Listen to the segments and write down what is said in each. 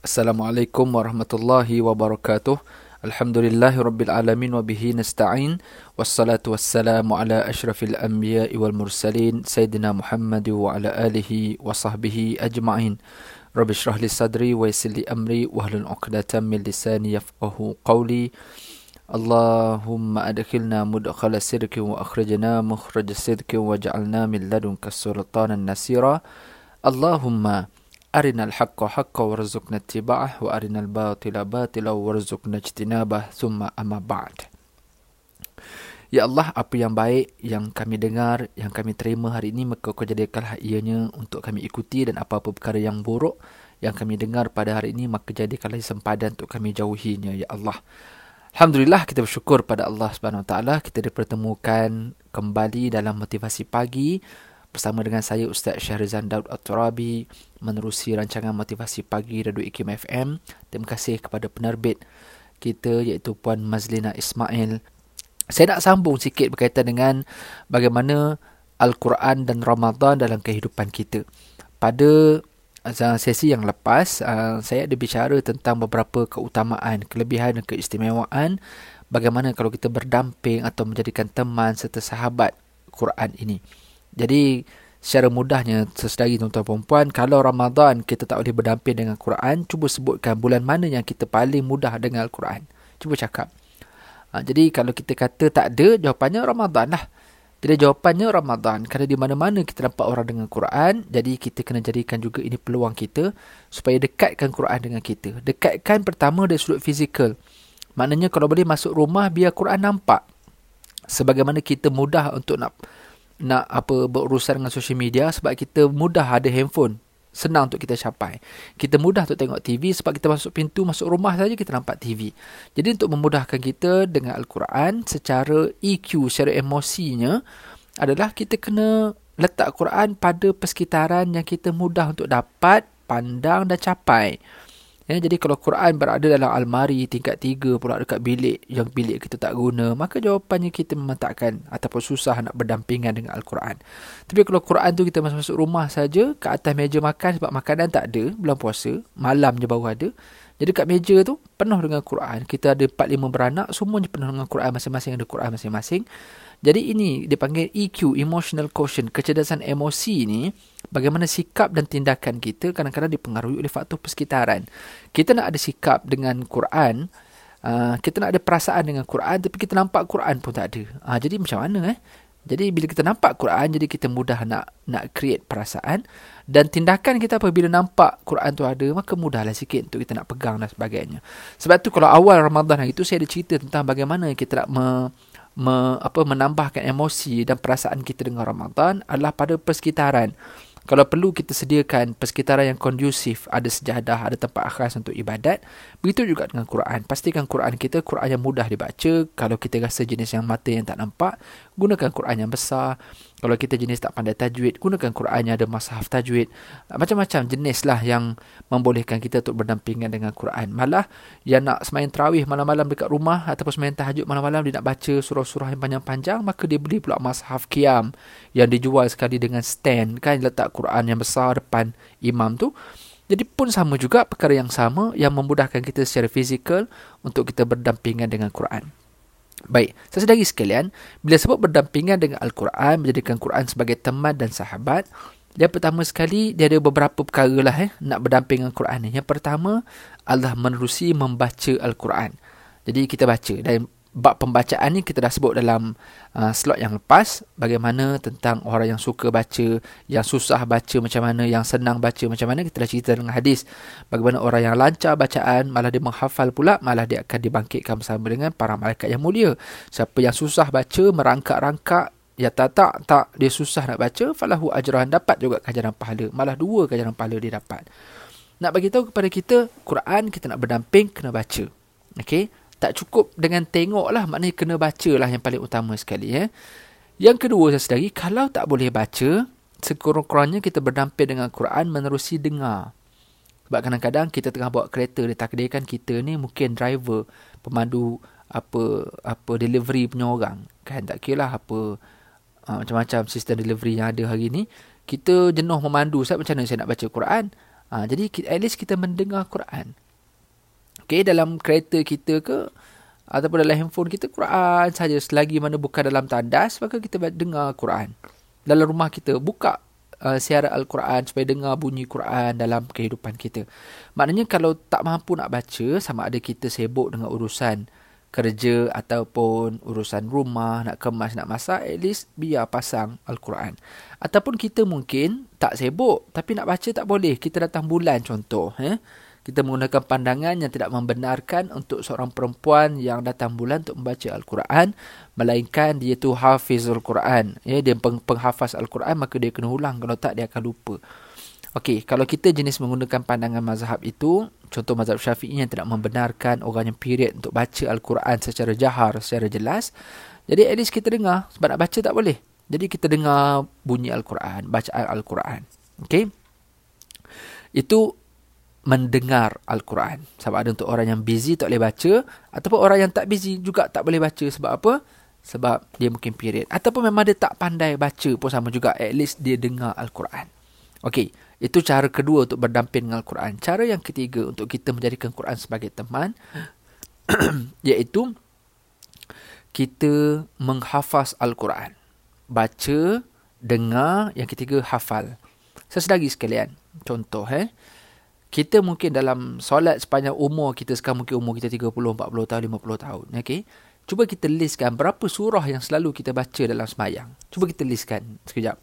Assalamualaikum warahmatullahi wabarakatuh. Alhamdulillahi rabbil alamin wa bihi nasta'in. Wassalatu wassalamu ala ashrafil anbiya'i wal mursalin Sayyidina Muhammad wa ala alihi wa sahbihi ajma'in. Rabbi shrah li sadri wa yassir li amri wa hlul 'uqdatam min lisani yafqahu qawli. Allahumma adkhilna mudkhala sidqin wa akhrijna mukhraj sidqin waj'alna min ladunka sultanan nasira. Allahumma Arinal haqqa haqqa warzuqna tiba'ah wa arinal batila batila warzuqna jtinabah summa amma ba'd. Ya Allah, apa yang baik yang kami dengar, yang kami terima hari ini, maka kau jadikanlah ianya untuk kami ikuti dan apa-apa perkara yang buruk yang kami dengar pada hari ini, maka jadikanlah sempadan untuk kami jauhinya, Ya Allah. Alhamdulillah kita bersyukur pada Allah Subhanahu Wa Taala kita dipertemukan kembali dalam motivasi pagi bersama dengan saya Ustaz Syahrizan Daud At-Turabi menerusi rancangan motivasi pagi Radio IKIM FM. Terima kasih kepada penerbit kita iaitu Puan Mazlina Ismail. Saya nak sambung sikit berkaitan dengan bagaimana Al-Quran dan Ramadan dalam kehidupan kita. Pada uh, sesi yang lepas, uh, saya ada bicara tentang beberapa keutamaan, kelebihan dan keistimewaan bagaimana kalau kita berdamping atau menjadikan teman serta sahabat Quran ini. Jadi secara mudahnya sesedari tuan-tuan perempuan kalau Ramadan kita tak boleh berdamping dengan Quran cuba sebutkan bulan mana yang kita paling mudah dengan Al-Quran. Cuba cakap. Ha, jadi kalau kita kata tak ada jawapannya Ramadan lah. Jadi jawapannya Ramadan. Kerana di mana-mana kita nampak orang dengan Quran jadi kita kena jadikan juga ini peluang kita supaya dekatkan Quran dengan kita. Dekatkan pertama dari sudut fizikal. Maknanya kalau boleh masuk rumah biar Quran nampak. Sebagaimana kita mudah untuk nak nak apa berurusan dengan social media sebab kita mudah ada handphone senang untuk kita capai. Kita mudah untuk tengok TV sebab kita masuk pintu masuk rumah saja kita nampak TV jadi untuk memudahkan kita dengan Al-Quran secara EQ secara emosinya adalah kita kena letak Quran pada persekitaran yang kita mudah untuk dapat pandang dan capai Ya, jadi kalau Quran berada dalam almari tingkat tiga pula dekat bilik yang bilik kita tak guna, maka jawapannya kita memang takkan ataupun susah nak berdampingan dengan Al-Quran. Tapi kalau Quran tu kita masuk-masuk rumah saja, ke atas meja makan sebab makanan tak ada, bulan puasa, malam je baru ada. Jadi kat meja tu penuh dengan Quran. Kita ada 4-5 beranak, semuanya penuh dengan Quran masing-masing, ada Quran masing-masing. Jadi ini dipanggil EQ, Emotional Quotient, kecerdasan emosi ni, bagaimana sikap dan tindakan kita kadang-kadang dipengaruhi oleh faktor persekitaran. Kita nak ada sikap dengan Quran, uh, kita nak ada perasaan dengan Quran, tapi kita nampak Quran pun tak ada. Uh, jadi macam mana eh? Jadi bila kita nampak Quran, jadi kita mudah nak nak create perasaan dan tindakan kita apabila nampak Quran tu ada, maka mudahlah sikit untuk kita nak pegang dan sebagainya. Sebab tu kalau awal Ramadan hari itu saya ada cerita tentang bagaimana kita nak me, me, apa menambahkan emosi dan perasaan kita dengan Ramadan adalah pada persekitaran. Kalau perlu kita sediakan persekitaran yang kondusif, ada sejadah, ada tempat khas untuk ibadat. Begitu juga dengan Quran. Pastikan Quran kita Quran yang mudah dibaca. Kalau kita rasa jenis yang mata yang tak nampak, gunakan Quran yang besar. Kalau kita jenis tak pandai tajwid, gunakan Quran yang ada masahaf tajwid. Macam-macam jenis lah yang membolehkan kita untuk berdampingan dengan Quran. Malah yang nak semain terawih malam-malam dekat rumah ataupun semain tahajud malam-malam dia nak baca surah-surah yang panjang-panjang, maka dia beli pula masahaf kiam yang dijual sekali dengan stand kan letak Quran yang besar depan imam tu. Jadi pun sama juga perkara yang sama yang memudahkan kita secara fizikal untuk kita berdampingan dengan Quran. Baik, sesedari sekalian, bila sebut berdampingan dengan Al-Quran, menjadikan Quran sebagai teman dan sahabat, yang pertama sekali, dia ada beberapa perkara lah eh, nak berdamping dengan Quran ni. Yang pertama, Allah menerusi membaca Al-Quran. Jadi kita baca dan bab pembacaan ni kita dah sebut dalam uh, slot yang lepas bagaimana tentang orang yang suka baca, yang susah baca macam mana, yang senang baca macam mana kita dah cerita dengan hadis. Bagaimana orang yang lancar bacaan malah dia menghafal pula malah dia akan dibangkitkan bersama dengan para malaikat yang mulia. Siapa yang susah baca, merangkak-rangkak Ya tak tak tak dia susah nak baca falahu ajran dapat juga kajaran pahala malah dua kajaran pahala dia dapat nak bagi tahu kepada kita Quran kita nak berdamping kena baca okey tak cukup dengan tengok lah maknanya kena baca lah yang paling utama sekali ya. Yang kedua sesedari kalau tak boleh baca sekurang-kurangnya kita berdamping dengan Quran menerusi dengar. Sebab kadang-kadang kita tengah bawa kereta ditakdirkan kita ni mungkin driver pemandu apa apa delivery punya orang kan tak kira lah apa uh, macam-macam sistem delivery yang ada hari ni kita jenuh memandu saya macam mana saya nak baca Quran Ha, jadi at least kita mendengar Quran. Okay, dalam kereta kita ke ataupun dalam handphone kita Quran saja selagi mana bukan dalam tandas maka kita dengar Quran. Dalam rumah kita buka uh, siaran Al-Quran supaya dengar bunyi Quran dalam kehidupan kita. Maknanya kalau tak mampu nak baca sama ada kita sibuk dengan urusan kerja ataupun urusan rumah, nak kemas, nak masak, at least biar pasang Al-Quran. Ataupun kita mungkin tak sibuk tapi nak baca tak boleh. Kita datang bulan contoh. Eh? Kita menggunakan pandangan yang tidak membenarkan untuk seorang perempuan yang datang bulan untuk membaca Al-Quran. Melainkan dia tu hafizul Quran. Ya, dia peng- penghafaz Al-Quran maka dia kena ulang. Kalau tak dia akan lupa. Okey, kalau kita jenis menggunakan pandangan mazhab itu, contoh mazhab syafi'i yang tidak membenarkan orang yang period untuk baca Al-Quran secara jahar, secara jelas. Jadi at least kita dengar. Sebab nak baca tak boleh. Jadi kita dengar bunyi Al-Quran, bacaan Al-Quran. Okey. Itu mendengar Al-Quran. Sebab ada untuk orang yang busy tak boleh baca. Ataupun orang yang tak busy juga tak boleh baca. Sebab apa? Sebab dia mungkin period. Ataupun memang dia tak pandai baca pun sama juga. At least dia dengar Al-Quran. Okey. Itu cara kedua untuk berdamping dengan Al-Quran. Cara yang ketiga untuk kita menjadikan Quran sebagai teman. iaitu kita menghafaz Al-Quran. Baca, dengar, yang ketiga hafal. Sesedari sekalian. Contoh eh. Kita mungkin dalam solat sepanjang umur kita sekarang mungkin umur kita 30, 40 tahun, 50 tahun. Okay. Cuba kita listkan berapa surah yang selalu kita baca dalam semayang. Cuba kita listkan sekejap.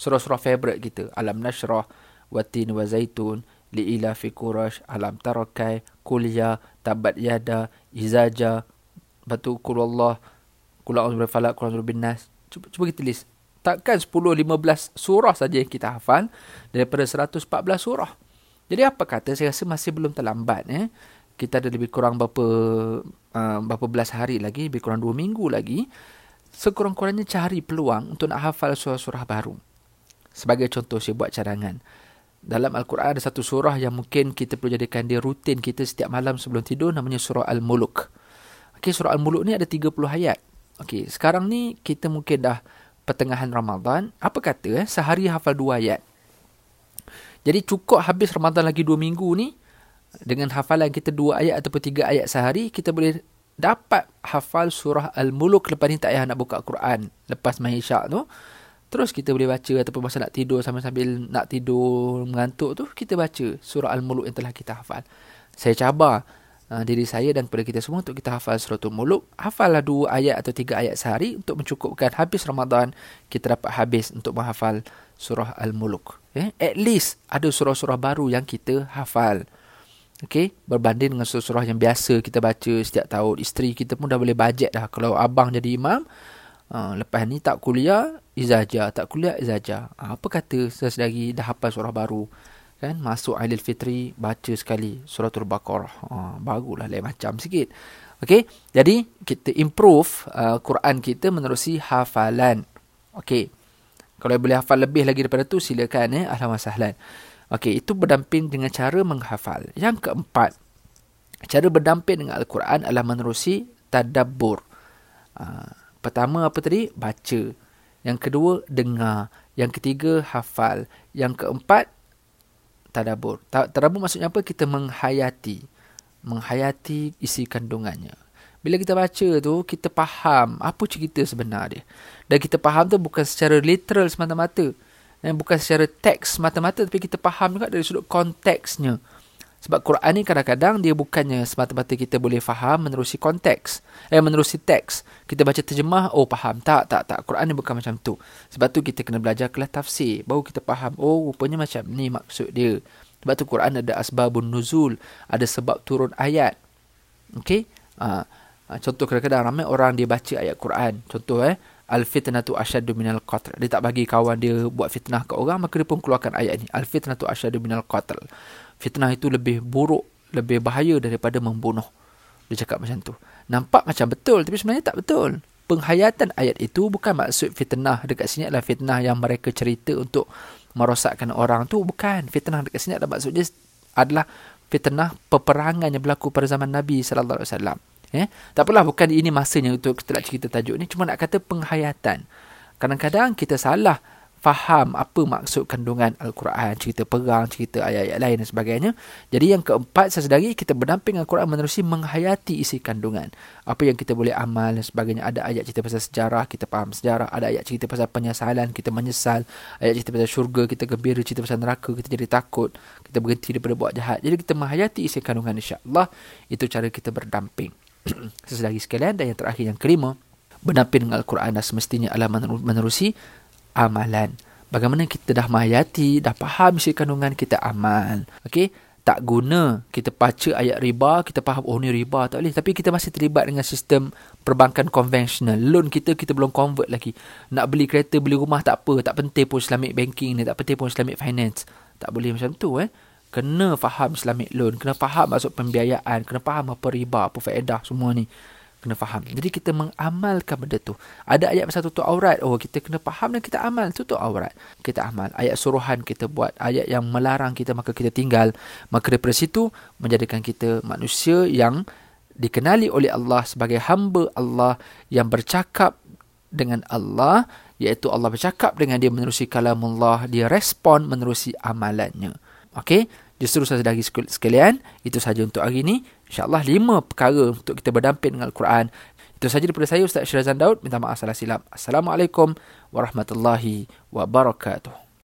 Surah-surah favorite kita. Alam Nashrah, watin wa zaitun li ila fi qurash alam tarakai kulya tabat yada izaja batu kulullah kul a'udzu bi falaq kul a'udzu nas cuba cuba kita list takkan 10 15 surah saja yang kita hafal daripada 114 surah jadi apa kata saya rasa masih belum terlambat eh kita ada lebih kurang berapa uh, berapa belas hari lagi lebih kurang 2 minggu lagi sekurang-kurangnya cari peluang untuk nak hafal surah-surah baru sebagai contoh saya buat cadangan dalam Al-Quran ada satu surah yang mungkin kita perlu jadikan dia rutin kita setiap malam sebelum tidur namanya surah Al-Muluk. Okey, surah Al-Muluk ni ada 30 ayat. Okey, sekarang ni kita mungkin dah pertengahan Ramadan. Apa kata eh, sehari hafal dua ayat. Jadi cukup habis Ramadan lagi dua minggu ni dengan hafalan kita dua ayat ataupun tiga ayat sehari kita boleh dapat hafal surah Al-Muluk lepas ni tak payah nak buka Quran lepas main tu. Terus kita boleh baca ataupun masa nak tidur sambil-sambil nak tidur mengantuk tu kita baca surah Al-Muluk yang telah kita hafal. Saya cabar uh, diri saya dan kepada kita semua untuk kita hafal surah Al-Muluk. Hafallah dua ayat atau tiga ayat sehari untuk mencukupkan habis Ramadan kita dapat habis untuk menghafal surah Al-Muluk. Eh? At least ada surah-surah baru yang kita hafal. Okay? Berbanding dengan surah-surah yang biasa kita baca setiap tahun. Isteri kita pun dah boleh bajet dah. Kalau abang jadi imam, uh, lepas ni tak kuliah, izaja tak kuliah izaja ha, apa kata sesedari dah hafal surah baru kan masuk Aidil Fitri baca sekali suratul baqarah ha, bagulah lain macam sikit okey jadi kita improve uh, Quran kita menerusi hafalan okey kalau boleh hafal lebih lagi daripada tu silakan eh ahlan wasahlan okey itu berdamping dengan cara menghafal yang keempat cara berdamping dengan al-Quran adalah menerusi tadabbur uh, pertama apa tadi baca yang kedua, dengar. Yang ketiga, hafal. Yang keempat, tadabur. Tadabur maksudnya apa? Kita menghayati. Menghayati isi kandungannya. Bila kita baca tu, kita faham apa cerita sebenar dia. Dan kita faham tu bukan secara literal semata-mata. Dan bukan secara teks semata-mata. Tapi kita faham juga dari sudut konteksnya. Sebab Quran ni kadang-kadang dia bukannya semata-mata kita boleh faham menerusi konteks. Eh, menerusi teks. Kita baca terjemah, oh faham. Tak, tak, tak. Quran ni bukan macam tu. Sebab tu kita kena belajar kelas tafsir. Baru kita faham, oh rupanya macam ni maksud dia. Sebab tu Quran ada asbabun nuzul. Ada sebab turun ayat. Okay? Ha, ha, contoh kadang-kadang ramai orang dia baca ayat Quran. Contoh eh. Al-fitnatu asyadu minal qatl. Dia tak bagi kawan dia buat fitnah ke orang, maka dia pun keluarkan ayat ni. Al-fitnatu asyadu minal qatl fitnah itu lebih buruk, lebih bahaya daripada membunuh. Dia cakap macam tu. Nampak macam betul tapi sebenarnya tak betul. Penghayatan ayat itu bukan maksud fitnah dekat sini adalah fitnah yang mereka cerita untuk merosakkan orang tu. Bukan. Fitnah dekat sini adalah maksudnya adalah fitnah peperangan yang berlaku pada zaman Nabi sallallahu alaihi wasallam. Eh, tak apalah bukan ini masanya untuk kita nak cerita tajuk ni cuma nak kata penghayatan. Kadang-kadang kita salah faham apa maksud kandungan Al-Quran, cerita perang, cerita ayat-ayat lain dan sebagainya. Jadi yang keempat sesedari kita berdamping Al-Quran menerusi menghayati isi kandungan. Apa yang kita boleh amal dan sebagainya. Ada ayat cerita pasal sejarah, kita faham sejarah. Ada ayat cerita pasal penyesalan, kita menyesal. Ayat cerita pasal syurga, kita gembira. Cerita pasal neraka, kita jadi takut. Kita berhenti daripada buat jahat. Jadi kita menghayati isi kandungan insya-Allah. Itu cara kita berdamping. sesedari sekalian dan yang terakhir yang kelima berdamping dengan Al-Quran dan semestinya adalah menerusi amalan. Bagaimana kita dah menghayati, dah faham isi kandungan kita amal. Okey? Tak guna kita baca ayat riba, kita faham oh ni riba tak boleh. Tapi kita masih terlibat dengan sistem perbankan konvensional. Loan kita, kita belum convert lagi. Nak beli kereta, beli rumah tak apa. Tak penting pun Islamic banking ni, tak penting pun Islamic finance. Tak boleh macam tu eh. Kena faham Islamic loan, kena faham maksud pembiayaan, kena faham apa riba, apa faedah semua ni kena faham. Jadi kita mengamalkan benda tu. Ada ayat pasal tutup aurat. Oh, kita kena faham dan kita amal tutup aurat. Kita amal. Ayat suruhan kita buat. Ayat yang melarang kita maka kita tinggal. Maka daripada situ menjadikan kita manusia yang dikenali oleh Allah sebagai hamba Allah yang bercakap dengan Allah iaitu Allah bercakap dengan dia menerusi kalamullah dia respon menerusi amalannya okey justru saudara sekalian itu saja untuk hari ini InsyaAllah lima perkara untuk kita berdamping dengan Al-Quran. Itu saja daripada saya Ustaz Syirazan Daud. Minta maaf salah silap. Assalamualaikum warahmatullahi wabarakatuh.